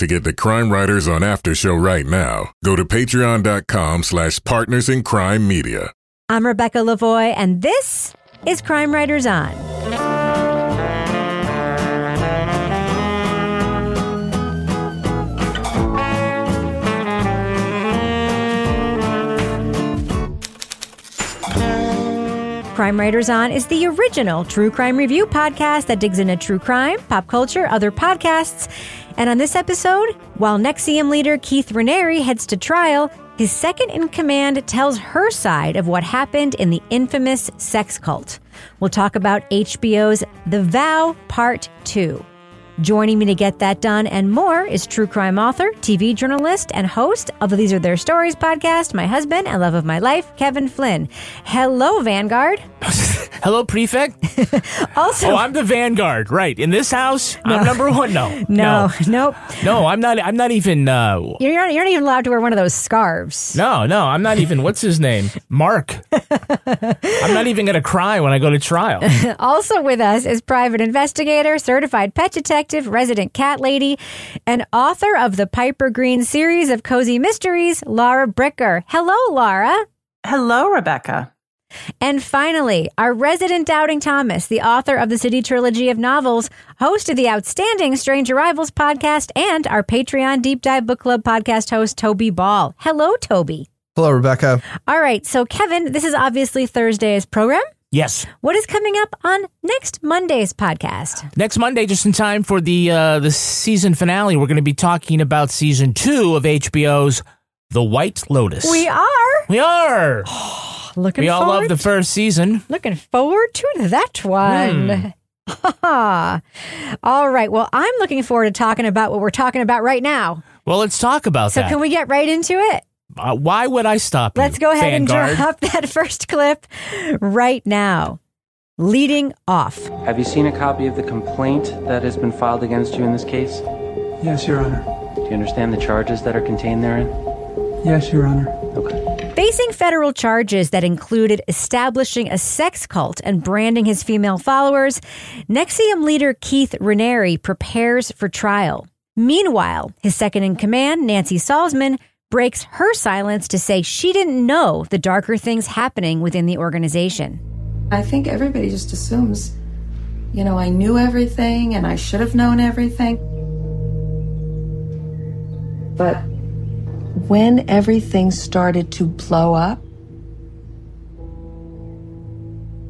To get the Crime Writers on After Show right now, go to patreon.com slash partners in crime media. I'm Rebecca Lavoie, and this is Crime Writers On. Crime Writers On is the original true crime review podcast that digs into true crime, pop culture, other podcasts. And on this episode, while NXIVM leader Keith Raniere heads to trial, his second in command tells her side of what happened in the infamous sex cult. We'll talk about HBO's The Vow Part 2. Joining me to get that done and more is true crime author, TV journalist, and host of the These Are Their Stories podcast, my husband and love of my life, Kevin Flynn. Hello, Vanguard. Hello, prefect. also, oh, I'm the vanguard, right? In this house, No. I'm number one. No, no, nope. no, I'm not. I'm not even. Uh, You're not, you're not even allowed to wear one of those scarves. no, no, I'm not even. What's his name? Mark. I'm not even gonna cry when I go to trial. Also with us is private investigator, certified pet detective, resident cat lady, and author of the Piper Green series of cozy mysteries, Laura Bricker. Hello, Laura. Hello, Rebecca. And finally, our resident Doubting Thomas, the author of the City Trilogy of novels, host of the outstanding Strange Arrivals podcast, and our Patreon Deep Dive Book Club podcast host, Toby Ball. Hello, Toby. Hello, Rebecca. All right, so Kevin, this is obviously Thursday's program. Yes. What is coming up on next Monday's podcast? Next Monday, just in time for the uh, the season finale, we're going to be talking about season two of HBO's The White Lotus. We are We are. looking we all love the first season. Looking forward to that one. All right. Well, I'm looking forward to talking about what we're talking about right now. Well, let's talk about So, that. So, can we get right into it? Uh, why would I stop? Let's go ahead Vanguard? and drop that first clip right now. Leading off. Have you seen a copy of the complaint that has been filed against you in this case? Yes, Your Honor. Do you understand the charges that are contained therein? Yes, Your Honor. Okay. Facing federal charges that included establishing a sex cult and branding his female followers, NXIVM leader Keith Raniere prepares for trial. Meanwhile, his second in command, Nancy Salzman, breaks her silence to say she didn't know the darker things happening within the organization. I think everybody just assumes, you know, I knew everything and I should have known everything. But when everything started to blow up,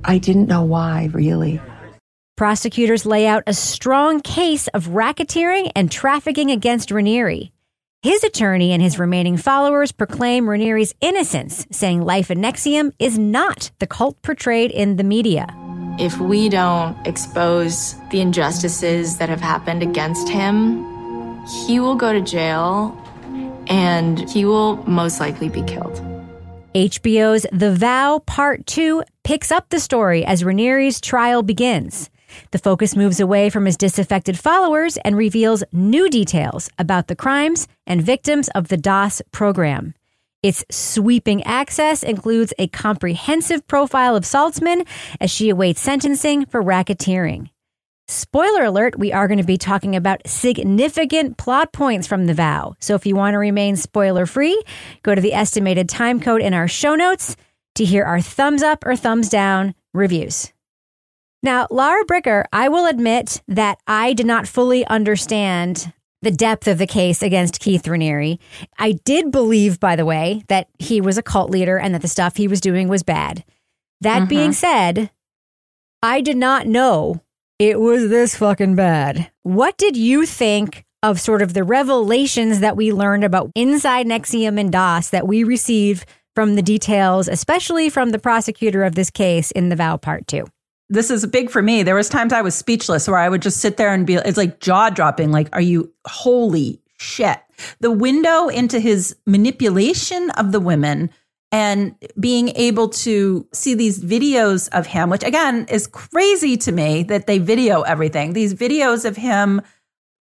I didn't know why, really. Prosecutors lay out a strong case of racketeering and trafficking against Raniere. His attorney and his remaining followers proclaim Raniere's innocence, saying life in NXIVM is not the cult portrayed in the media. If we don't expose the injustices that have happened against him, he will go to jail and he will most likely be killed. HBO's The Vow Part 2 picks up the story as Raniere's trial begins. The focus moves away from his disaffected followers and reveals new details about the crimes and victims of the DOS program. Its sweeping access includes a comprehensive profile of Salzman as she awaits sentencing for racketeering. Spoiler alert, we are going to be talking about significant plot points from The Vow. So if you want to remain spoiler free, go to the estimated time code in our show notes to hear our thumbs up or thumbs down reviews. Now, Laura Bricker, I will admit that I did not fully understand the depth of the case against Keith Raniere. I did believe, by the way, that he was a cult leader and that the stuff he was doing was bad. That being mm-hmm. said, I did not know it was this fucking bad. What did you think of sort of the revelations that we learned about inside NXIVM and DOS that we received from the details, especially from the prosecutor of this case in the Vow Part 2? This is big for me. There was times I was speechless where I would just sit there and be it's like jaw dropping like are you holy shit. The window into his manipulation of the women and being able to see these videos of him, which again is crazy to me that they video everything. These videos of him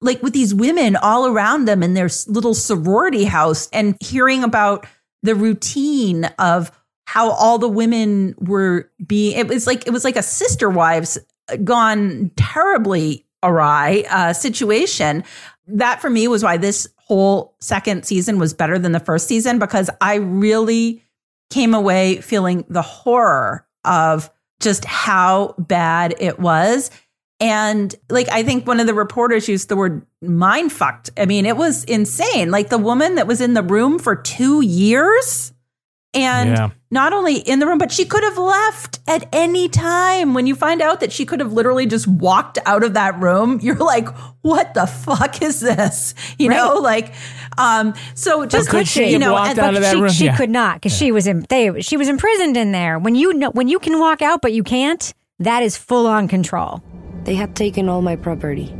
like with these women all around them in their little sorority house and hearing about the routine of how all the women were being it was like it was like a sister wives gone terribly awry uh, situation that for me was why this whole second season was better than the first season because i really came away feeling the horror of just how bad it was and like I think one of the reporters used the word mind fucked. I mean, it was insane. Like the woman that was in the room for two years and Yeah. not only in the room, but she could have left at any time. When you find out that she could have literally just walked out of that room, you're like, what the fuck is this? You know, like, um, so just could she you know, walked and- out of that she, room? she Yeah. could not because she was in they she was imprisoned in there. When you know when you can walk out but you can't, that is full on control. They had taken all my property,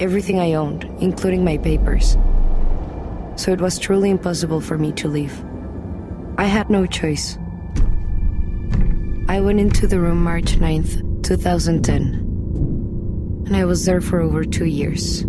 everything I owned, including my papers. So it was truly impossible for me to leave. I had no choice. I went into the room March 9th, 2010. And I was there for over two years.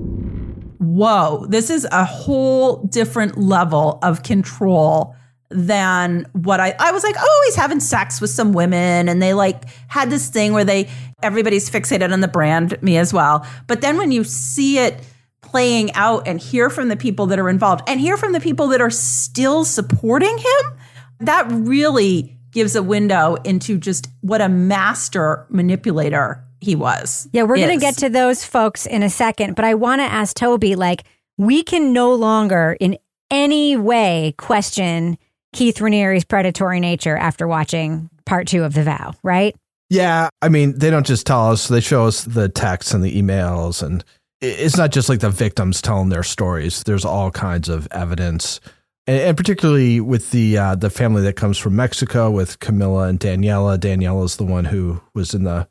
whoa, this is a whole different level of control than what I I was like, oh, he's having sex with some women and they like had this thing where they everybody's fixated on the brand, me as well. But then when you see it playing out and hear from the people that are involved and hear from the people that are still supporting him, that really gives a window into just what a master manipulator he was. Yeah, we're going to get to those folks in a second, but I want to ask Toby like we can no longer in any way question Keith Raniere's predatory nature after watching part 2 of The Vow, right? Yeah, I mean, they don't just tell us; they show us the texts and the emails, and it's not just like the victims telling their stories. There's all kinds of evidence, and, and particularly with the uh, the family that comes from Mexico with Camilla and Daniela. Daniela's the one who was in the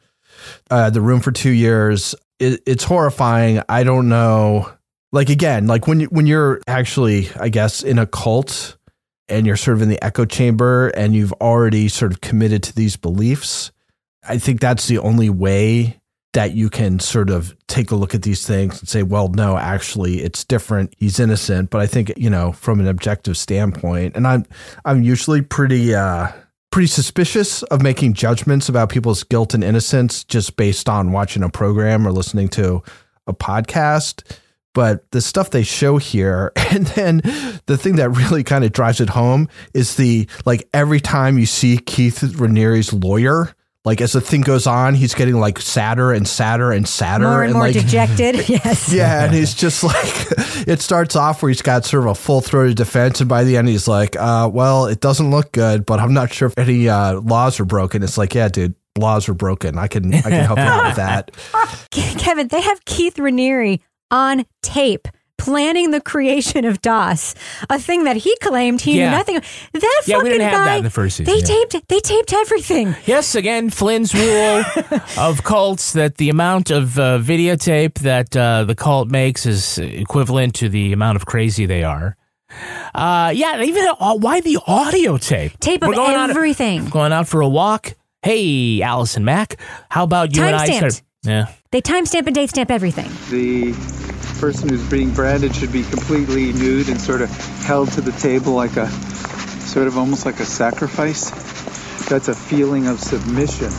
uh, the room for two years. It, it's horrifying. I don't know. Like again, like when when you're actually, I guess, in a cult and you're sort of in the echo chamber and you've already sort of committed to these beliefs. I think that's the only way that you can sort of take a look at these things and say, well, no, actually, it's different. He's innocent. But I think, you know, from an objective standpoint, and I'm I'm usually pretty uh pretty suspicious of making judgments about people's guilt and innocence just based on watching a program or listening to a podcast. But the stuff they show here, and then the thing that really kind of drives it home is the like every time you see Keith Raniere's lawyer, like as the thing goes on, he's getting like sadder and sadder and sadder More and, more like dejected. yes. yeah, and he's just like, it starts off where he's got sort of a full throated defense, and by the end, he's like, uh, well, it doesn't look good, but I'm not sure if any uh, laws are broken. It's like, yeah, dude, laws are broken. I can, I can help you out with that. Kevin, they have Keith Raniere on tape planning the creation of DOS, a thing that he claimed he Yeah. knew nothing. of. That Yeah, we fucking didn't have guy, that in the first season, They yeah. taped they taped everything. Yes, again, Flynn's rule of cults that the amount of uh, videotape that uh, the cult makes is equivalent to the amount of crazy they are. Uh, yeah, even uh, why the audio tape? Tape of going out- everything. going out for a walk. Hey, Allison Mack, how about you and I? Start- Yeah. They timestamp and date stamp everything. The person who's being branded should be completely nude and sort of held to the table like a sort of almost like a sacrifice. That's a feeling of submission.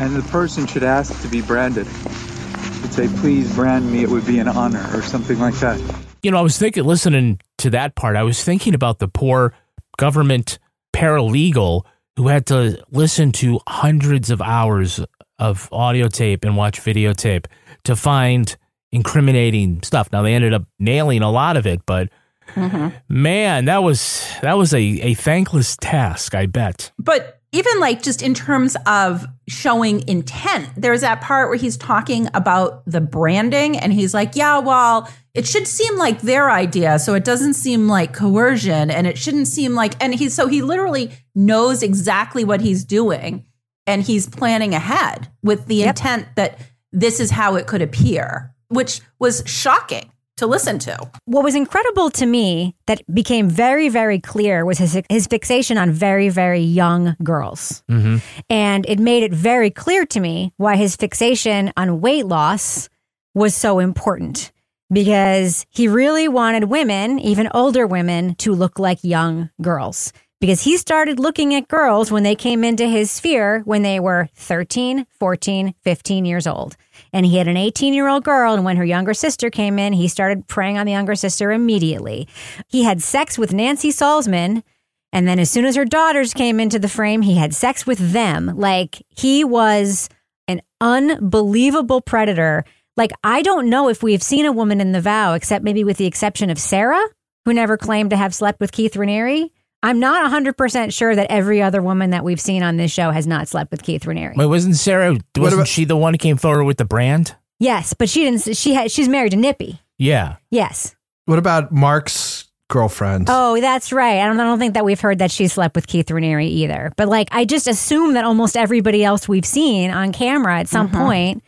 And the person should ask to be branded. Should say, please brand me, it would be an honor, or something like that. You know, I was thinking, listening to that part, I was thinking about the poor government paralegal who had to listen to hundreds of hours of audio tape and watch videotape to find incriminating stuff. Now they ended up nailing a lot of it, but mm-hmm. man, that was that was a, a thankless task, I bet. But even like just in terms of showing intent, there's that part where he's talking about the branding and he's like, yeah, well, it should seem like their idea. So it doesn't seem like coercion and it shouldn't seem like, and he's so he literally knows exactly what he's doing and he's planning ahead with the intent that this is how it could appear, which was shocking to listen to. What was incredible to me that became very, very clear was his his fixation on very, very young girls. Mm-hmm. And it made it very clear to me why his fixation on weight loss was so important because he really wanted women, even older women, to look like young girls. Because he started looking at girls when they came into his sphere when they were 13, 14, 15 years old. And he had an 18 year old girl. And when her younger sister came in, he started preying on the younger sister immediately. He had sex with Nancy Salzman. And then as soon as her daughters came into the frame, he had sex with them. Like he was an unbelievable predator. Like I don't know if we've seen a woman in the vow, except maybe with the exception of Sarah, who never claimed to have slept with Keith Raniere. I'm not 100% sure that every other woman that we've seen on this show has not slept with Keith Raniere. Wait, wasn't Sarah? Wasn't she the one who came forward with the brand? Yes, but she didn't. She had. She's married to Nippy. Yeah. Yes. What about Mark's girlfriend? Oh, that's right. I don't. I don't think that we've heard that she slept with Keith Raniere either. But like, I just assume that almost everybody else we've seen on camera at some Mhm. point,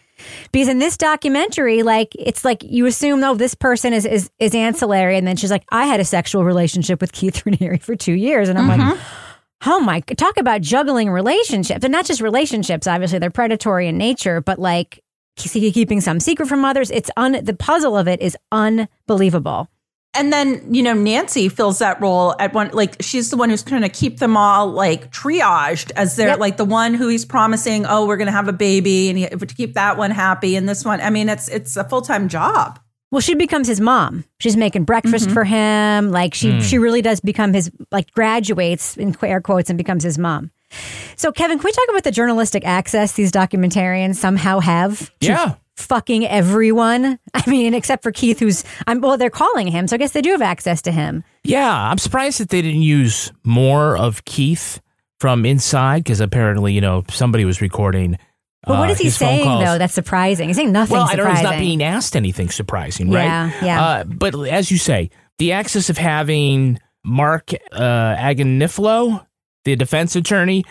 because in this documentary, like, it's like you assume, oh, this person is is is ancillary, and then she's like, I had a sexual relationship with Keith Raniere for two years, and I'm like. Mm-hmm. Oh my, talk about juggling relationships and not just relationships. Obviously, they're predatory in nature, but like keeping some secret from others. It's un, the puzzle of it is unbelievable. And then, you know, Nancy fills that role at one, like, she's the one who's trying to keep them all like triaged as they're Yep. like the one who he's promising, oh, we're going to have a baby and he, to keep that one happy and this one. I mean, it's, it's a full time job. Well, she becomes his mom. She's making breakfast for him. Like she, Mm. she really does become his, like graduates in air quotes and becomes his mom. So, Kevin, can we talk about the journalistic access these documentarians somehow have? to Yeah. Fucking everyone. I mean, except for Keith, who's, I'm, well, they're calling him. So I guess they do have access to him. Yeah, I'm surprised that they didn't use more of Keith from inside because apparently, you know, somebody was recording. But what is uh, he saying, though? That's surprising. He's saying nothing Well, I don't know. surprising. He's not being asked anything surprising, right? Yeah, yeah. Uh, but as you say, the access of having Mark uh, Agnifilo, the defense attorney,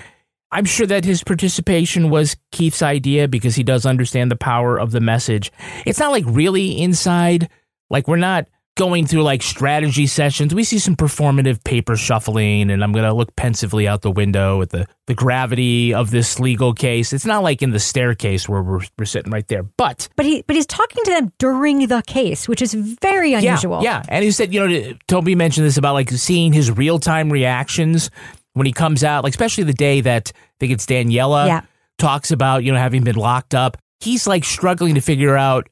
I'm sure that his participation was Keith's idea because he does understand the power of the message. It's not like really inside, like we're not going through like strategy sessions. We see some performative paper shuffling, and I'm going to look pensively out the window at the, the gravity of this legal case. It's not like in the staircase where we're, we're sitting right there, but But he, but he's talking to them during the case, which is very unusual. yeah, yeah. And he said, you know, Toby mentioned this about like seeing his real time reactions when he comes out, like especially the day that I think it's Daniela Yeah. talks about, you know, having been locked up. He's like struggling to figure out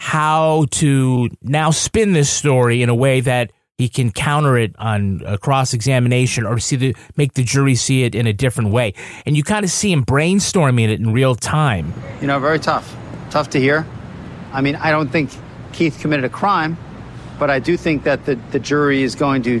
how to now spin this story in a way that he can counter it on a cross examination or see the make the jury see it in a different way. And you kind of see him brainstorming it in real time. You know, very tough. Tough to hear. I mean, I don't think Keith committed a crime, but I do think that the, the jury is going to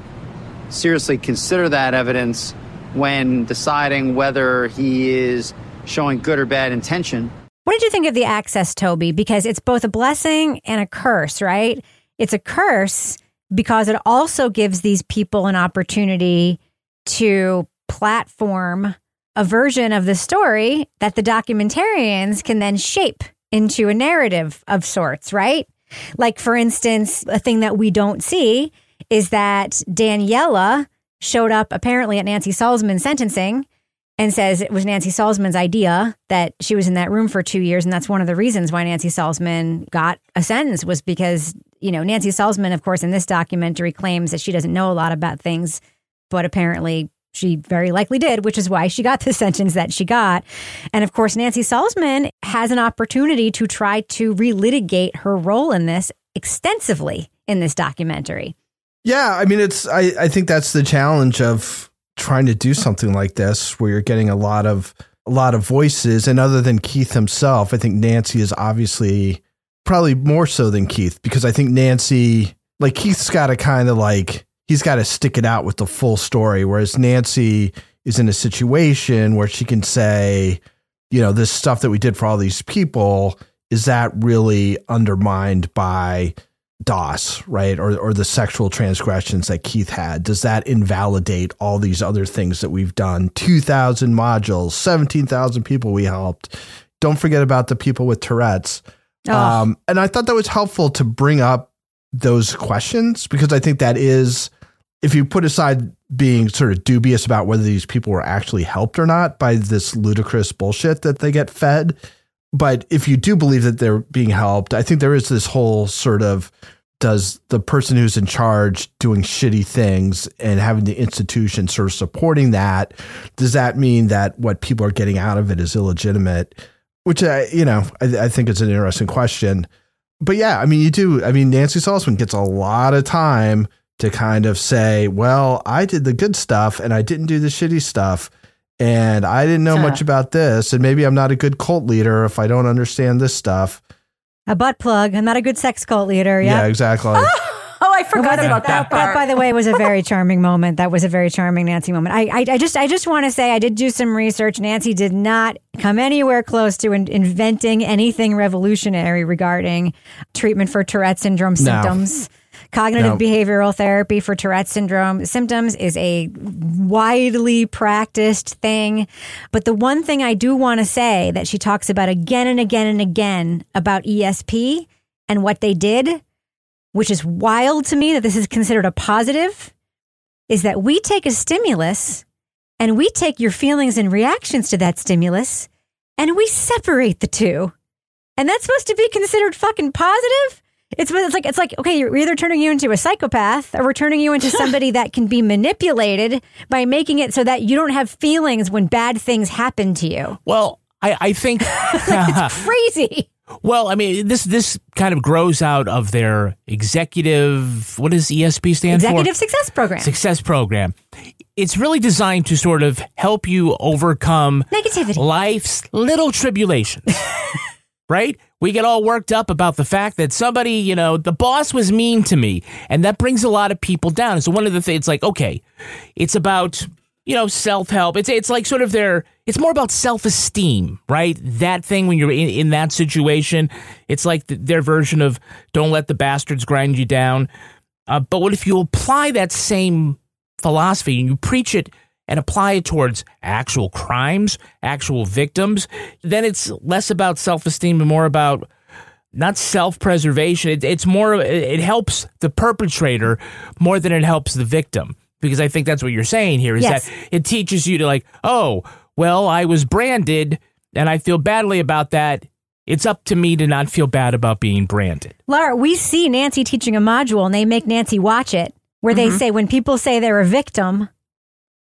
seriously consider that evidence when deciding whether he is showing good or bad intention. What did you think of the access, Toby? Because it's both a blessing and a curse, right? It's a curse because it also gives these people an opportunity to platform a version of the story that the documentarians can then shape into a narrative of sorts, right? Like, for instance, a thing that we don't see is that Daniela showed up apparently at Nancy Salzman's sentencing and says it was Nancy Salzman's idea that she was in that room for two years. And that's one of the reasons why Nancy Salzman got a sentence was because, you know, Nancy Salzman, of course, in this documentary claims that she doesn't know a lot about things, but apparently she very likely did, which is why she got the sentence that she got. And of course, Nancy Salzman has an opportunity to try to relitigate her role in this extensively in this documentary. Yeah, I mean, it's. I, I think that's the challenge of trying to do something like this where you're getting a lot of a lot of voices and other than Keith himself, I think Nancy is obviously probably more so than Keith because I think Nancy like Keith's got to kind of like he's got to stick it out with the full story whereas Nancy is in a situation where she can say, you know, this stuff that we did for all these people is that really undermined by DOS, right? Or or the sexual transgressions that Keith had? Does that invalidate all these other things that we've done? 2,000 modules, 17,000 people we helped. Don't forget about the people with Tourette's. Oh. Um, and I thought that was helpful to bring up those questions because I think that is, if you put aside being sort of dubious about whether these people were actually helped or not by this ludicrous bullshit that they get fed, but if you do believe that they're being helped, I think there is this whole sort of does the person who's in charge doing shitty things and having the institution sort of supporting that, does that mean that what people are getting out of it is illegitimate? Which I, you know, I, I think it's an interesting question. But yeah, I mean, you do. I mean, Nancy Salzman gets a lot of time to kind of say, well, I did the good stuff and I didn't do the shitty stuff and I didn't know much about this, and maybe I'm not a good cult leader if I don't understand this stuff. A butt plug. I'm not a good sex cult leader. Yeah, Yep. exactly. Oh, I forgot That- about that That, part. by the way, was a very charming moment. That was a very charming Nancy moment. I, I, I just, I just want to say, I did do some research. Nancy did not come anywhere close to in, inventing anything revolutionary regarding treatment for Tourette syndrome symptoms. Cognitive No. behavioral therapy for Tourette syndrome symptoms is a widely practiced thing. But the one thing I do want to say that she talks about again and again and again about ESP and what they did, which is wild to me that this is considered a positive, is that we take a stimulus and we take your feelings and reactions to that stimulus and we separate the two. And that's supposed to be considered fucking positive? It's, it's like it's like okay, you're either turning you into a psychopath or we're turning you into somebody that can be manipulated by making it so that you don't have feelings when bad things happen to you. Well, I, I think it's crazy. Well, I mean, this this kind of grows out of their executive. What does ESP stand for? Executive success program. Success program. It's really designed to sort of help you overcome negativity, life's little tribulations. Right? We get all worked up about the fact that somebody, you know, the boss was mean to me, and that brings a lot of people down. So one of the things, it's like, okay, it's about you know self help. It's it's like sort of their. It's more about self esteem, right? That thing when you're in, in that situation, it's like th- their version of "Don't let the bastards grind you down." Uh, but what if you apply that same philosophy and you preach it and apply it towards actual crimes, actual victims, then it's less about self esteem and more about not self preservation. It, it's more, it, helps the perpetrator more than it helps the victim. Because I think that's what you're saying here is Yes. that it teaches you to, like, oh, well, I was branded and I feel badly about that. It's up to me to not feel bad about being branded. Laura, we see Nancy teaching a module and they make Nancy watch it where they Mm-hmm. say when people say they're a victim,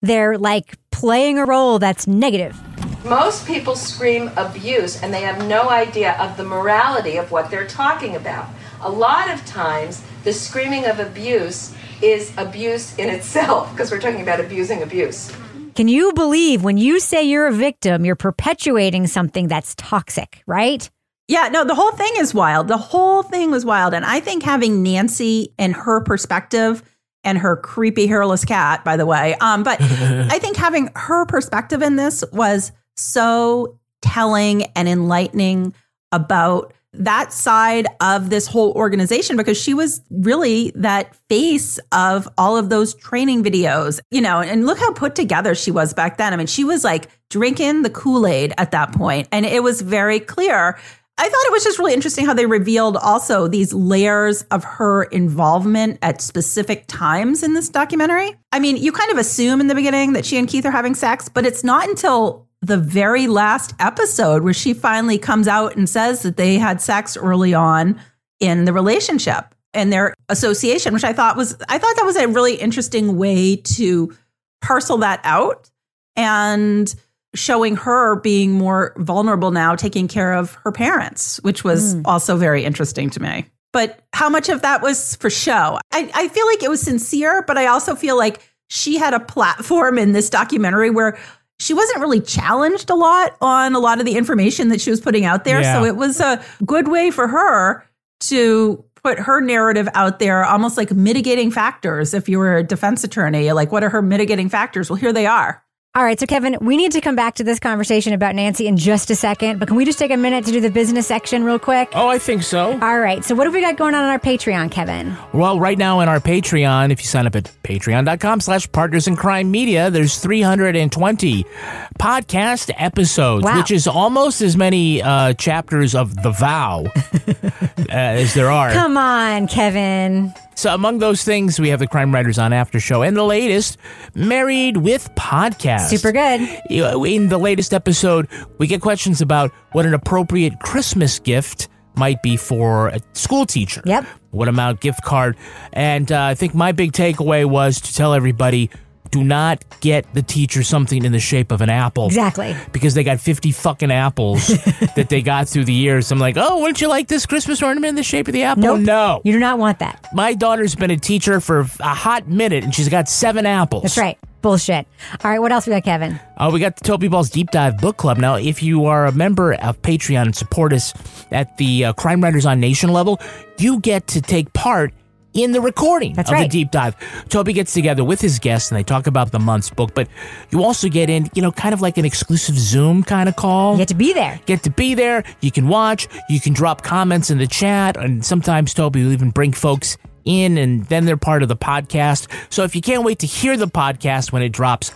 they're like playing a role that's negative. Most people scream abuse and they have no idea of the morality of what they're talking about. A lot of times, the screaming of abuse is abuse in itself because we're talking about abusing abuse. Can you believe when you say you're a victim, you're perpetuating something that's toxic, right? Yeah, no, the whole thing is wild. The whole thing was wild. And I think having Nancy and her perspective and her creepy hairless cat, by the way, um, but I think having her perspective in this was so telling and enlightening about that side of this whole organization because she was really that face of all of those training videos, you know, and look how put together she was back then. I mean, she was like drinking the Kool Aid at that point, and it was very clear. I thought it was just really interesting how they revealed also these layers of her involvement at specific times in this documentary. I mean, you kind of assume in the beginning that she and Keith are having sex, but it's not until the very last episode where she finally comes out and says that they had sex early on in the relationship and their association, which I thought was I thought that was a really interesting way to parcel that out and showing her being more vulnerable now, taking care of her parents, which was Mm. also very interesting to me. But how much of that was for show? I, I feel like it was sincere, but I also feel like she had a platform in this documentary where she wasn't really challenged a lot on a lot of the information that she was putting out there. Yeah. So it was a good way for her to put her narrative out there, almost like mitigating factors. If you were a defense attorney, like what are her mitigating factors? Well, here they are. All right, so Kevin, we need to come back to this conversation about Nancy in just a second, but can we just take a minute to do the business section real quick? Oh, I think so. All right, so what have we got going on on our Patreon, Kevin? Well, right now in our Patreon, if you sign up at patreon.com slash partners in crime media, there's 320 podcast episodes, Wow. which is almost as many uh, chapters of The Vow uh, as there are. Come on, Kevin. So among those things, we have the Crime Writers on After Show and the latest Married with Podcast. Super good. In the latest episode, we get questions about what an appropriate Christmas gift might be for a school teacher. Yep. What amount gift card? And uh, I think my big takeaway was to tell everybody do not get the teacher something in the shape of an apple. Exactly. Because they got 50 fucking apples that they got through the years. I'm like, oh, wouldn't you like this Christmas ornament in the shape of the apple? Nope. No. You do not want that. My daughter's been a teacher for a hot minute and she's got seven apples. That's right. Bullshit. All right, what else we got, Kevin? Uh, we got the Toby Balls Deep Dive Book Club. Now, if you are a member of Patreon and support us at the uh, Crime Writers on Nation level, you get to take part in the recording That's of right. the deep dive. Toby gets together with his guests and they talk about the month's book, but you also get in, you know, kind of like an exclusive Zoom kind of call. You get to be there. Get to be there. You can watch. You can drop comments in the chat. And sometimes Toby will even bring folks in and then they're part of the podcast. So if you can't wait to hear the podcast when it drops,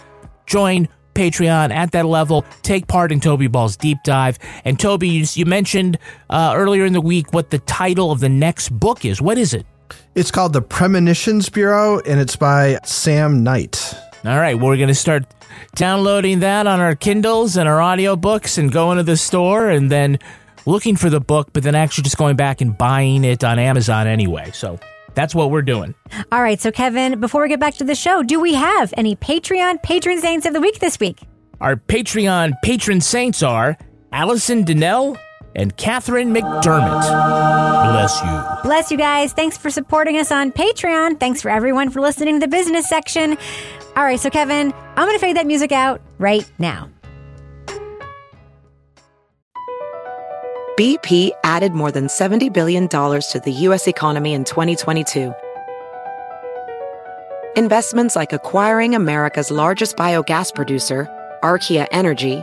join Patreon at that level. Take part in Toby Ball's deep dive. And Toby, you, you mentioned uh, earlier in the week what the title of the next book is. What is it? It's called The Premonitions Bureau, and it's by Sam Knight. All right, well, we're going to start downloading that on our Kindles and our audiobooks and going to the store and then looking for the book, but then actually just going back and buying it on Amazon anyway. So that's what we're doing. All right, so Kevin, before we get back to the show, do we have any Patreon patron saints of the week this week? Our Patreon patron saints are Allison Donnell and Catherine McDermott. Bless you. Bless you guys. Thanks for supporting us on Patreon. Thanks for everyone for listening to the business section. All right, so Kevin, I'm going to fade that music out right now. BP added more than $70 billion to the U.S. economy in 2022. Investments like acquiring America's largest biogas producer, Archaea Energy,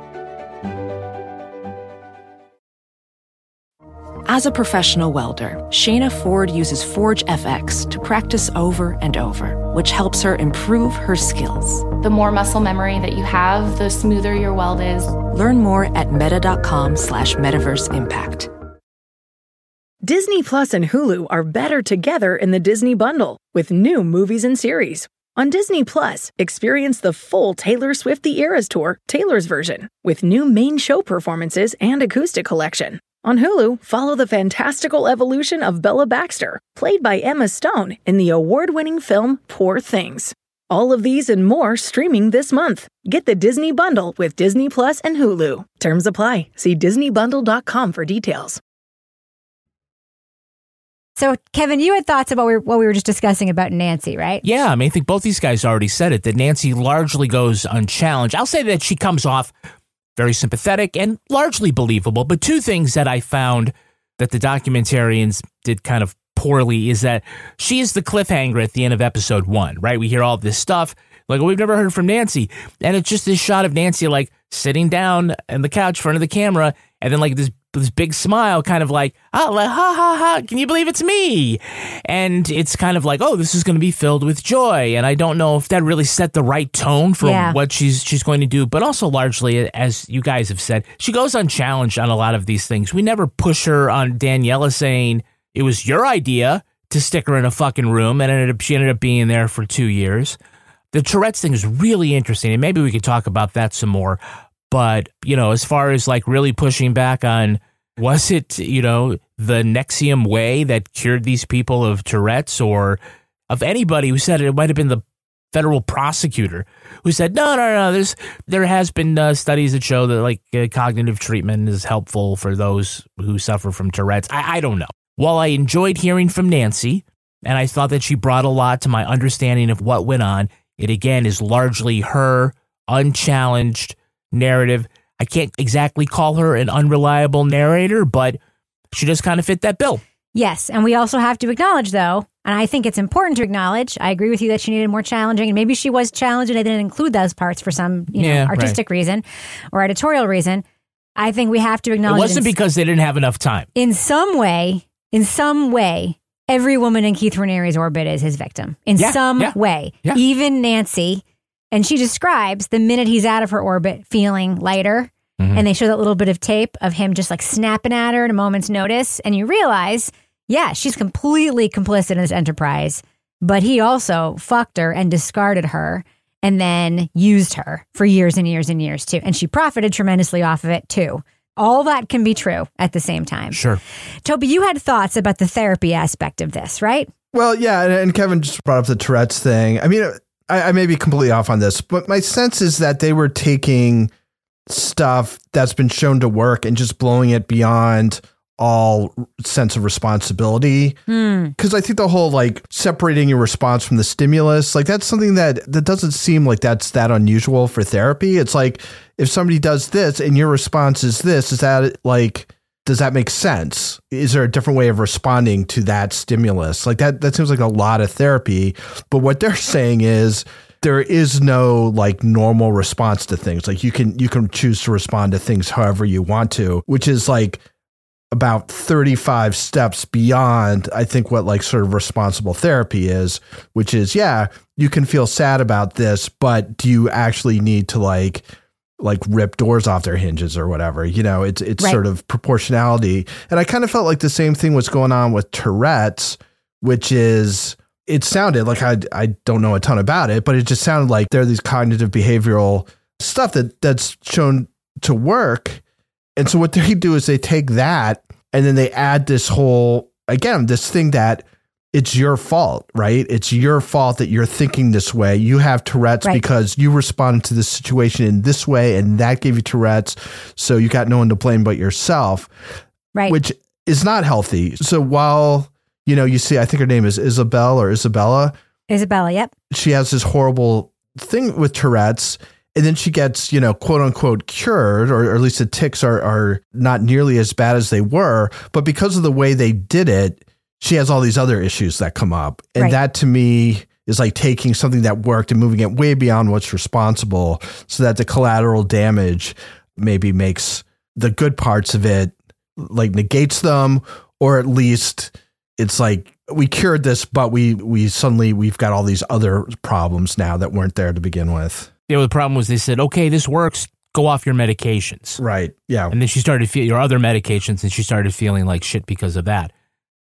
As a professional welder, Shayna Ford uses Forge FX to practice over and over, which helps her improve her skills. The more muscle memory that you have, the smoother your weld is. Learn more at meta.com slash metaverse impact. Disney Plus and Hulu are better together in the Disney Bundle with new movies and series. On Disney Plus, experience the full Taylor Swift The Eras Tour, Taylor's version, with new main show performances and acoustic collection. On Hulu, follow the fantastical evolution of Bella Baxter, played by Emma Stone in the award winning film Poor Things. All of these and more streaming this month. Get the Disney Bundle with Disney Plus and Hulu. Terms apply. See DisneyBundle.com for details. So, Kevin, you had thoughts about what we were just discussing about Nancy, right? Yeah, I mean, I think both these guys already said it that Nancy largely goes unchallenged. I'll say that she comes off very sympathetic and largely believable. But two things that I found that the documentarians did kind of poorly is that she is the cliffhanger at the end of episode one, right? We hear all this stuff. Like, we've never heard from Nancy. And it's just this shot of Nancy, like, sitting down on the couch in front of the camera, and then, like, this this big smile, kind of like, ah, oh, like, ha ha ha, can you believe it's me? And it's kind of like, oh, this is going to be filled with joy. And I don't know if that really set the right tone for Yeah. what she's she's going to do. But also, largely, as you guys have said, she goes unchallenged on a lot of these things. We never push her on Daniela saying it was your idea to stick her in a fucking room, and ended up, she ended up being there for two years. The Tourette's thing is really interesting, and maybe we could talk about that some more. But, you know, as far as like really pushing back on was it, you know, the NXIVM way that cured these people of Tourette's or of anybody who said it, it might have been the federal prosecutor who said, no, no, no, there's, there has been uh, studies that show that like uh, cognitive treatment is helpful for those who suffer from Tourette's. I, I don't know. While I enjoyed hearing from Nancy, and I thought that she brought a lot to my understanding of what went on, it again is largely her unchallenged narrative. I can't exactly call her an unreliable narrator, but she just kind of fit that bill. Yes. And we also have to acknowledge, though, and I think it's important to acknowledge, I agree with you that she needed more challenging, and maybe she was challenged and they didn't include those parts for some you know, Yeah, artistic reason or editorial reason. I think we have to acknowledge It wasn't in, because they didn't have enough time. in some way, in some way, every woman in Keith Raniere's orbit is his victim. In Yeah, some yeah, way. Even Nancy. And she describes the minute he's out of her orbit feeling lighter. Mm-hmm. And they show that little bit of tape of him just like snapping at her at a moment's notice. And you realize, yeah, she's completely complicit in this enterprise. But he also fucked her and discarded her and then used her for years and years and years too. And she profited tremendously off of it too. All that can be true at the same time. Sure. Toby, you had thoughts about the therapy aspect of this, right? Well, yeah, and, and Kevin just brought up the Tourette's thing. I mean, I, I may be completely off on this, but my sense is that they were taking stuff that's been shown to work and just blowing it beyond all sense of responsibility. Hmm. Because I think the whole like separating your response from the stimulus, like that's something that that doesn't seem like that's that unusual for therapy. It's like if somebody does this and your response is this, is that like does that make sense? Is there a different way of responding to that stimulus? Like that that seems like a lot of therapy. But what they're saying is there is no like normal response to things. Like you can you can choose to respond to things however you want to, which is like about 35 steps beyond I think what like sort of responsible therapy is, which is yeah, you can feel sad about this, but do you actually need to like like rip doors off their hinges or whatever. You know, it's it's Right. sort of proportionality. And I kind of felt like the same thing was going on with Tourette's, which is it sounded like I I don't know a ton about it, but it just sounded like there are these cognitive behavioral stuff that that's shown to work. And so what they do is they take that and then they add this whole again, this thing that it's your fault, right? It's your fault that you're thinking this way. You have Tourette's Right. because you responded to this situation in this way and that gave you Tourette's. So you got no one to blame but yourself Right. which is not healthy. So while you know, you see, I think her name is Isabel or Isabella. Isabella, yep. She has this horrible thing with Tourette's, and then she gets, you know, quote unquote cured, or, or at least the tics are are not nearly as bad as they were. But because of the way they did it, she has all these other issues that come up, and Right. that to me is like taking something that worked and moving it way beyond what's responsible, so that the collateral damage maybe makes the good parts of it like negates them or at least it's like we cured this but we we suddenly we've got all these other problems now that weren't there to begin with Yeah, know, the problem was they said, okay, this works. Go off your medications. right yeah And then she started feeling your other medications, and she started feeling like shit because of that.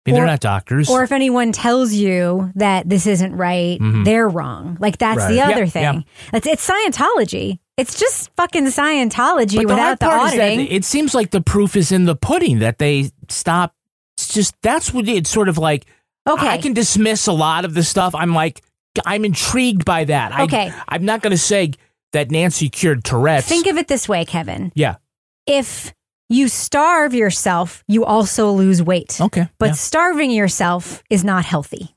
I mean, Or- they're not doctors. Or if anyone tells you that this isn't right, Mhm. they're wrong. Like that's the other Yeah, thing. It's, it's Scientology. It's just fucking Scientology But the without the, that auditing. it seems like the proof is in the pudding that they stop. It's just that's what it's sort of like. Okay. I can dismiss a lot of the stuff. I'm like, I'm intrigued by that. I- Okay. I'm not going to say that Nancy cured Tourette's. Think of it this way, Kevin. yeah. If you starve yourself, you also lose weight. Okay. But yeah. starving yourself is not healthy,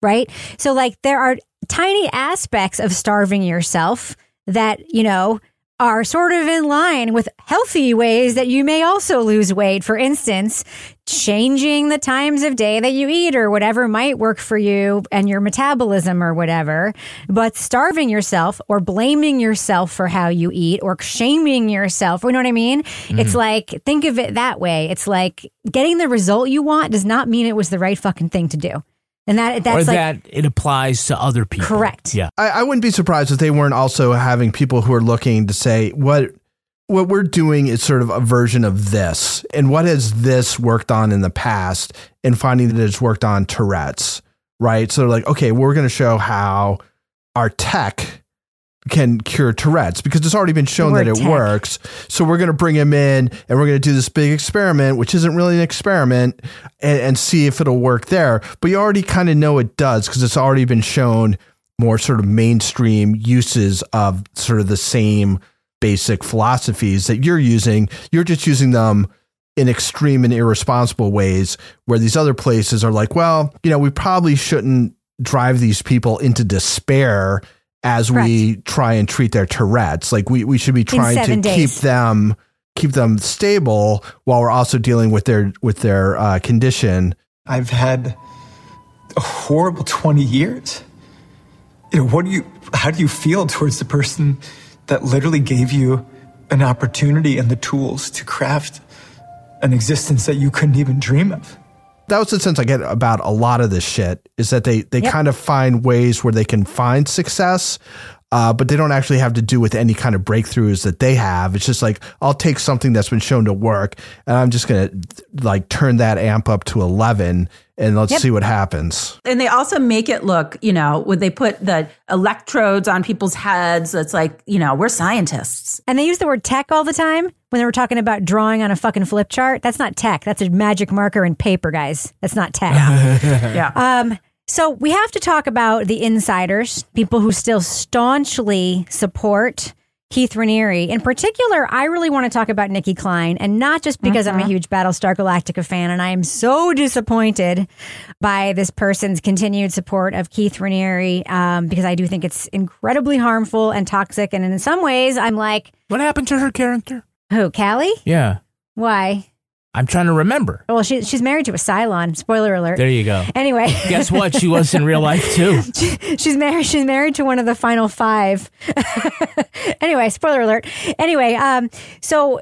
right? So, like, there are tiny aspects of starving yourself that, you know, are sort of in line with healthy ways that you may also lose weight. For instance, changing the times of day that you eat or whatever might work for you and your metabolism or whatever. But starving yourself or blaming yourself for how you eat or shaming yourself, you know what I mean? It's Mhm. like, think of it that way. It's like getting the result you want does not mean it was the right fucking thing to do. And that or that's like that it applies to other people. Correct. Yeah. I, I wouldn't be surprised if they weren't also having people who are looking to say what what we're doing is sort of a version of this, and what has this worked on in the past, and finding that it's worked on Tourette's, right? So they're like, okay, we're going to show how our tech can cure Tourette's because it's already been shown that it tech. works. So we're going to bring him in and we're going to do this big experiment, which isn't really an experiment, and, and see if it'll work there. But you already kind of know it does because it's already been shown more sort of mainstream uses of sort of the same basic philosophies that you're using. You're just using them in extreme and irresponsible ways where these other places are like, well, you know, we probably shouldn't drive these people into despair as we try and treat their Tourette's. Like we, we should be trying to seven keep them keep them stable while we're also dealing with their with their uh, condition. I've had a horrible 20 years. You know, what do you, how do you feel towards the person that literally gave you an opportunity and the tools to craft an existence that you couldn't even dream of? That was the sense I get about a lot of this shit is that they they Yep. kind of find ways where they can find success. Uh, but they don't actually have to do with any kind of breakthroughs that they have. It's just like I'll take something that's been shown to work, and I'm just gonna like turn that amp up to eleven, and let's Yep. see what happens. And they also make it look, you know, when they put the electrodes on people's heads, it's like, you know, we're scientists. And they use the word tech all the time when they were talking about drawing on a fucking flip chart. That's not tech. That's a magic marker and paper, guys. That's not tech. yeah. Um, so we have to talk about the insiders, people who still staunchly support Keith Raniere. In particular, I really want to talk about Nicki Clyne, and not just because I'm a Mhm. huge Battlestar Galactica fan, and I am so disappointed by this person's continued support of Keith Raniere, um, because I do think it's incredibly harmful and toxic, and in some ways, I'm like, what happened to her character? Who, Cally? Yeah. Why? I'm trying to remember. Well, she, she's married to a Cylon. Spoiler alert. There you go. Anyway, Guess what? She was in real life too. she's married. She's married to one of the final five. anyway, spoiler alert. Anyway, um, so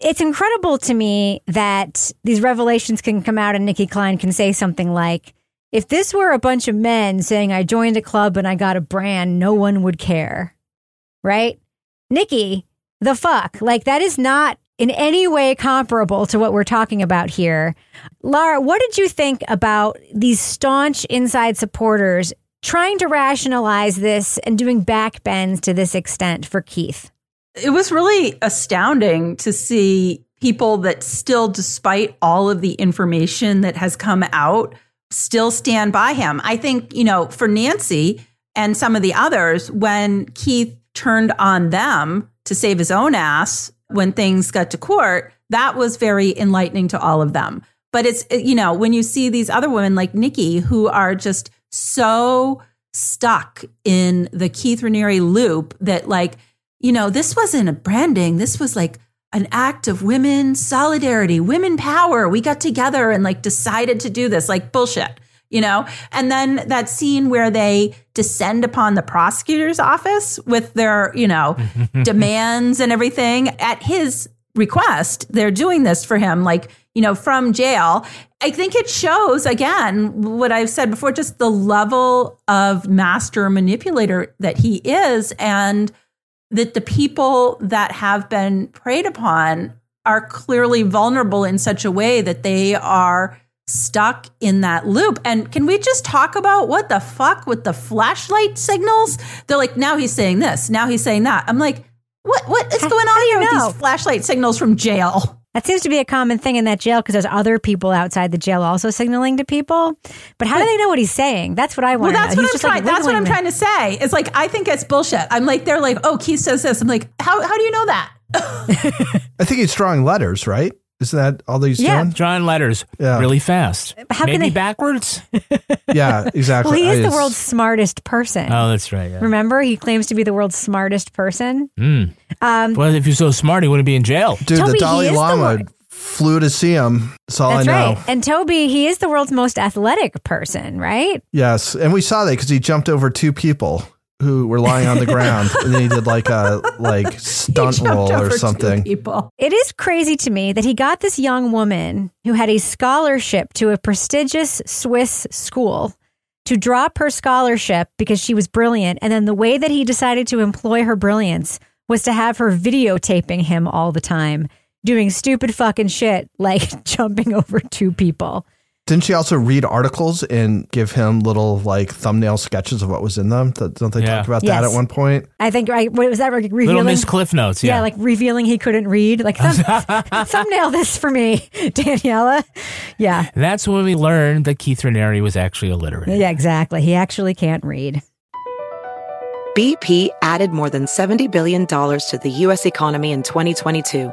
it's incredible to me that these revelations can come out and Nicki Clyne can say something like, "If this were a bunch of men saying I joined a club and I got a brand, no one would care." Right, Nicki, the fuck, like that is not in any way comparable to what we're talking about here. Laura, what did you think about these staunch inside supporters trying to rationalize this and doing backbends to this extent for Keith? It was really astounding to see people that still, despite all of the information that has come out, still stand by him. I think, you know, for Nancy and some of the others, when Keith turned on them to save his own ass when things got to court, that was very enlightening to all of them. But it's, you know, when you see these other women like Nicki who are just so stuck in the Keith Raniere loop that, like, you know, this wasn't a branding. This was like an act of women solidarity, women power. We got together and like decided to do this, like bullshit, you know? And then that scene where they descend upon the prosecutor's office with their, you know, demands and everything at his request. They're doing this for him, like, you know, from jail. I think it shows, again, what I've said before, just the level of master manipulator that he is, and that the people that have been preyed upon are clearly vulnerable in such a way that they are stuck in that loop. And can we just talk about what the fuck with the flashlight signals? They're like, now he's saying this, now he's saying that. I'm like, what what is going on here with these flashlight signals from jail? That seems to be a common thing in that jail because there's other people outside the jail also signaling to people. But how do they know what he's saying? That's what I Well, want. that's know. what He's I'm just, like, trying. that's what I'm trying to say. It's like I think it's bullshit. I'm like they're like, oh, Keith says this. I'm like, how how do you know that? I think he's drawing letters, right? Isn't that all these he's doing? Drawing letters Yeah. really fast. How can Maybe they- backwards. Yeah, exactly. Well, he I is the world's smartest person. Oh, that's right. Yeah. Remember, he claims to be the world's smartest person. Mm. Um, Well, if you're so smart, he wouldn't be in jail. Dude, Toby, the he Dalai is the Lama flew to see him. That's all That's I know. right. And Toby, he is the world's most athletic person, right? Yes, and we saw that because he jumped over two people who were lying on the ground, and then he did like a like stunt roll or something. People. It is crazy to me that he got this young woman who had a scholarship to a prestigious Swiss school to drop her scholarship because she was brilliant. And then the way that he decided to employ her brilliance was to have her videotaping him all the time, doing stupid fucking shit like jumping over two people. Didn't she also read articles and give him little like thumbnail sketches of what was in them? Don't they talk about that at one point? I think, right? What was that? Like revealing? Little Miss Cliff Notes. Yeah. like revealing he couldn't read. Like, thumb, thumbnail this for me, Daniela. Yeah. That's when we learned that Keith Raniere was actually illiterate. Yeah, exactly. He actually can't read. BP added more than $70 billion to the U.S. economy in 2022.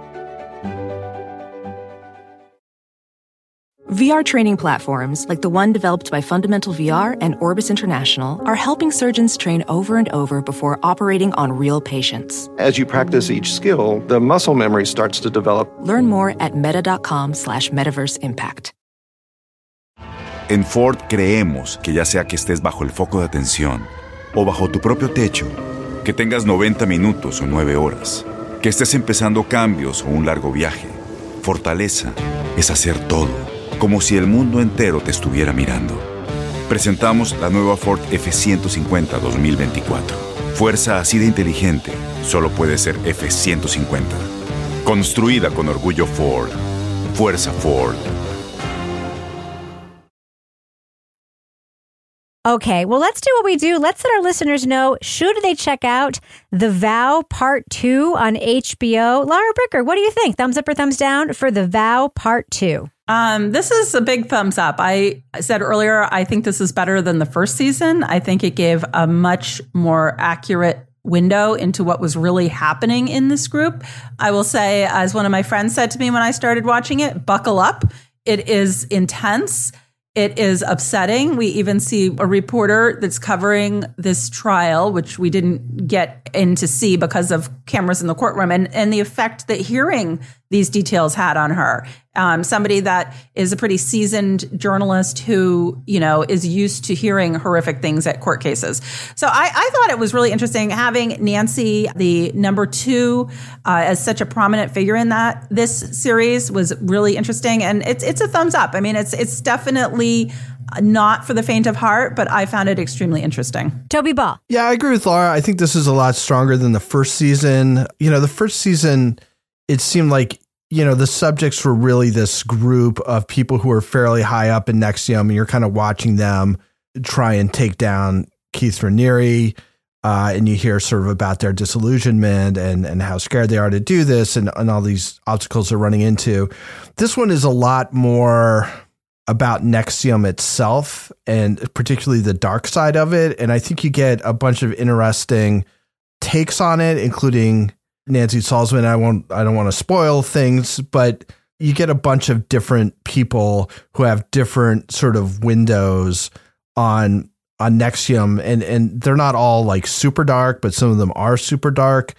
VR training platforms, like the one developed by Fundamental VR and Orbis International, are helping surgeons train over and over before operating on real patients. As you practice each skill, the muscle memory starts to develop. Learn more at meta.com slash metaverse impact. En Ford creemos que ya sea que estés bajo el foco de atención o bajo tu propio techo, que tengas 90 minutos o 9 horas, que estés empezando cambios o un largo viaje, fortaleza es hacer todo como si el mundo entero te estuviera mirando. Presentamos la nueva Ford F150 2024. Fuerza así de inteligente solo puede ser F150. Construida con orgullo Ford. Fuerza Ford. Okay, well, let's do what we do. Let's let our listeners know should they check out The Vow Part 2 on HBO? Laura Bricker, what do you think? Thumbs up or thumbs down for The Vow Part 2? Um, this is a big thumbs up. I said earlier, I think this is better than the first season. I think it gave a much more accurate window into what was really happening in this group. I will say, as one of my friends said to me when I started watching it, buckle up. It is intense. It is upsetting. We even see a reporter that's covering this trial, which we didn't get in to see because of cameras in the courtroom, and, and the effect that hearing these details had on her. Um, somebody that is a pretty seasoned journalist who, you know, is used to hearing horrific things at court cases. So I, I thought it was really interesting having Nancy, the number two, uh, as such a prominent figure in that. This series was really interesting, and it's it's a thumbs up. I mean, it's it's definitely not for the faint of heart, but I found it extremely interesting. Toby Ball. Yeah, I agree with Laura. I think this is a lot stronger than the first season. You know, the first season, it seemed like you know, the subjects were really this group of people who are fairly high up in NXIVM, and you're kind of watching them try and take down Keith Raniere. Uh, and you hear sort of about their disillusionment and, and how scared they are to do this and, and all these obstacles they're running into. This one is a lot more about NXIVM itself and particularly the dark side of it. And I think you get a bunch of interesting takes on it, including Nancy Salzman. I won't. I don't want to spoil things, but you get a bunch of different people who have different sort of windows on on NXIVM, and and they're not all like super dark, but some of them are super dark.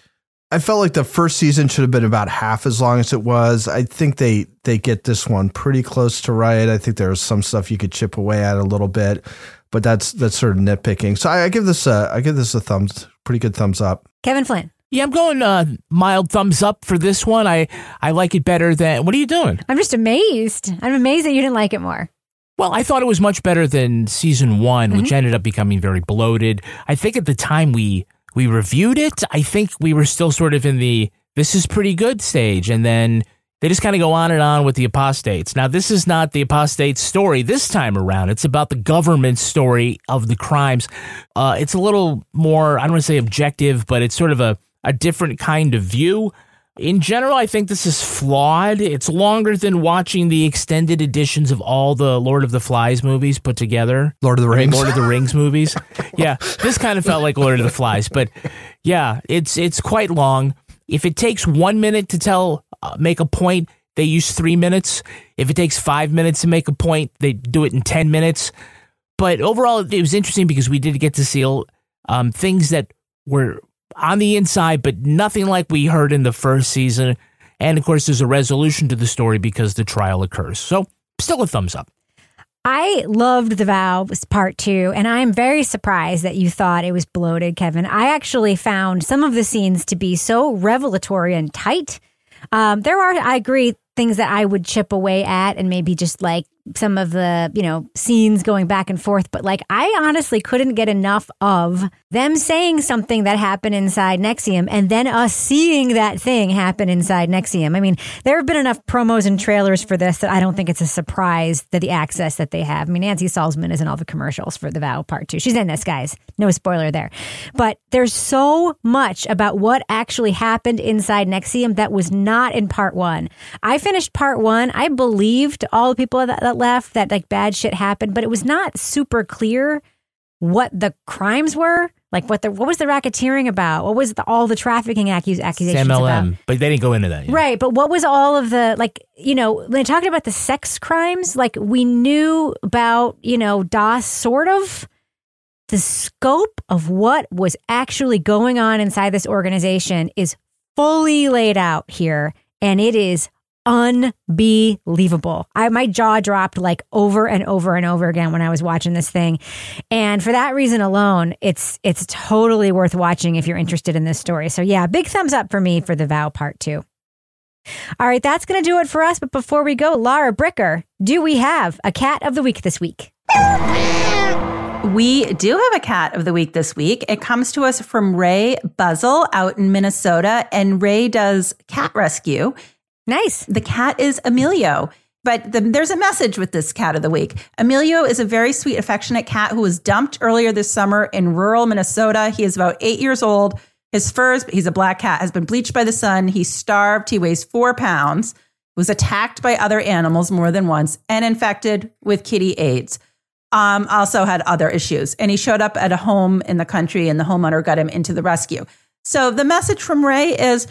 I felt like the first season should have been about half as long as it was. I think they they get this one pretty close to right. I think there's some stuff you could chip away at a little bit, but that's that's sort of nitpicking. So I, I give this a I give this a thumbs pretty good thumbs up. Kevin Flynn. Yeah, I'm going uh, mild thumbs up for this one. I, I like it better than. What are you doing? I'm just amazed. I'm amazed that you didn't like it more. Well, I thought it was much better than season one, Mm-hmm. which ended up becoming very bloated. I think at the time we we reviewed it, I think we were still sort of in the this is pretty good stage, and then they just kind of go on and on with the apostates. Now, this is not the apostate story this time around. It's about the government story of the crimes. Uh, it's a little more, I don't want to say objective, but it's sort of a, a different kind of view. In general, I think this is flawed. It's longer than watching the extended editions of all the Lord of the Flies movies put together. Lord of the Rings. Lord of the Rings movies. Yeah, this kind of felt like Lord of the Flies, but yeah, it's it's quite long. If it takes one minute to tell, uh, make a point, they use three minutes. If it takes five minutes to make a point, they do it in ten minutes. But overall, it was interesting because we did get to see um, things that were on the inside, but nothing like we heard in the first season. And of course, there's a resolution to the story because the trial occurs. So, still a thumbs up. I loved The Vow part two, and I'm very surprised that you thought it was bloated, Kevin. I actually found some of the scenes to be so revelatory and tight. Um, there are, I agree, things that I would chip away at and maybe just like some of the, you know, scenes going back and forth, but like I honestly couldn't get enough of them saying something that happened inside NXIVM and then us seeing that thing happen inside NXIVM. I mean, there have been enough promos and trailers for this that I don't think it's a surprise that the access that they have. I mean, Nancy Salzman is in all the commercials for the Vow Part 2. She's in this, guys. No spoiler there. But there's so much about what actually happened inside NXIVM that was not in Part 1. I finished Part 1. I believed all the people that, that left that like bad shit happened, but it was not super clear what the crimes were. Like what the what was the racketeering about? What was the, all the trafficking accus- accusations MLM, about? but they didn't go into that. yet. Right, but what was all of the like? You know, when they talking about the sex crimes, like we knew about you know DOS sort of. The scope of what was actually going on inside this organization is fully laid out here, and it is unbelievable. I my jaw dropped like over and over and over again when I was watching this thing. And for that reason alone, it's it's totally worth watching if you're interested in this story. So yeah, big thumbs up for me for the vow part 2. All right, that's going to do it for us, but before we go, Laura Bricker, do we have a cat of the week this week? We do have a cat of the week this week. It comes to us from Ray Buzzle out in Minnesota, and Ray does cat rescue. Nice. The cat is Emilio. But the, there's a message with this cat of the week. Emilio is a very sweet, affectionate cat who was dumped earlier this summer in rural Minnesota. He is about eight years old. His furs, he's a black cat, has been bleached by the sun. He's starved. He weighs four pounds, was attacked by other animals more than once, and infected with kitty AIDS. Um, also had other issues. And he showed up at a home in the country, and the homeowner got him into the rescue. So the message from Ray is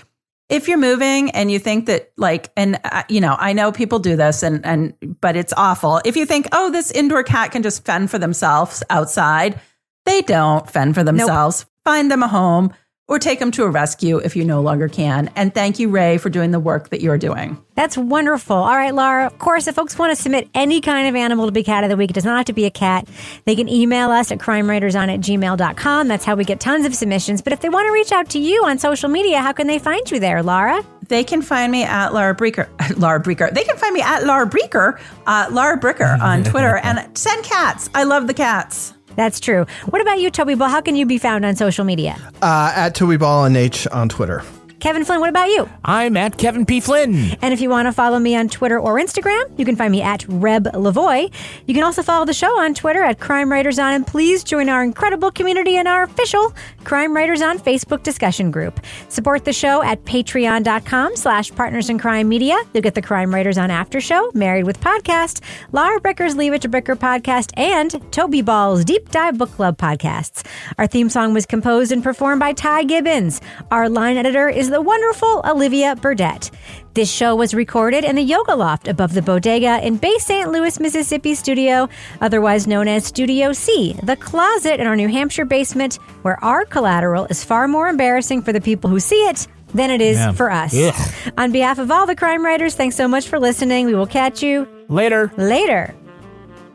if you're moving and you think that like and uh, you know i know people do this and and but it's awful. If you think oh this indoor cat can just fend for themselves outside they don't fend for themselves. Find them a home or take them to a rescue if you no longer can and thank you ray for doing the work that you're doing That's wonderful. All right, Laura. Of course, if folks want to submit any kind of animal to be cat of the week, it does not have to be a cat. They can email us at crimewriterson at gmail.com. That's how we get tons of submissions. But if they want to reach out to you on social media, how can they find you there, Laura? they can find me at Laura Breaker. Laura Breaker. They can find me at Laura Breaker, uh, Laura Bricker on Twitter, and send cats. I love the cats. That's true. What about you, Toby Ball? How can you be found on social media? Uh, at Toby Ball and H on Twitter. Kevin Flynn, what about you? I'm at Kevin P. Flynn. And if you want to follow me on Twitter or Instagram, you can find me at Reb Lavoie. You can also follow the show on Twitter at Crime Writers On, and please join our incredible community in our official Crime Writers On Facebook discussion group. Support the show at patreon.com slash partners in crime media. You'll get the Crime Writers On after show, Married with Podcast, Laura Bricker's Leave It to Bricker podcast, and Toby Ball's Deep Dive Book Club podcasts. Our theme song was composed and performed by Ty Gibbons. Our line editor is the wonderful Olivia Burdett. This show was recorded in the Yoga Loft above the Bodega in Bay St. Louis, Mississippi studio, otherwise known as Studio C, the closet in our New Hampshire basement, where our collateral is far more embarrassing for the people who see it than it is Yeah. for us. Ugh. On behalf of all the crime writers, thanks so much for listening. We will catch you Later. later.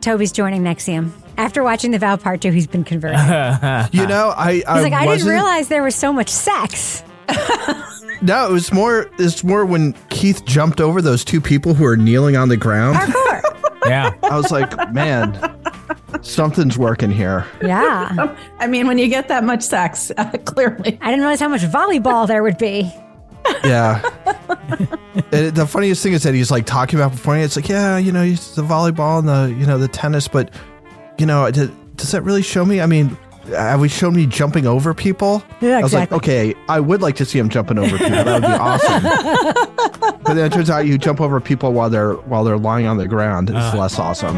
Toby's joining NXIVM. After watching the Vow Part 2, he's been converted. You know, I He's I like, I didn't wasn't- realize there was so much sex. No, it was more. It's more when Keith jumped over those two people who are kneeling on the ground. yeah, I was like, man, something's working here. Yeah. I mean, when you get that much sex, uh, clearly. I didn't realize how much volleyball there would be. Yeah. And the funniest thing is that he's like talking about before. It's like, yeah, you know, the volleyball and the you know the tennis, but you know, does, does that really show me? I mean, have we shown me jumping over people? Yeah, exactly. I was like, okay, I would like to see him jumping over people. That would be awesome. but then it turns out you jump over people while they're while they're lying on the ground. It's Uh. less awesome.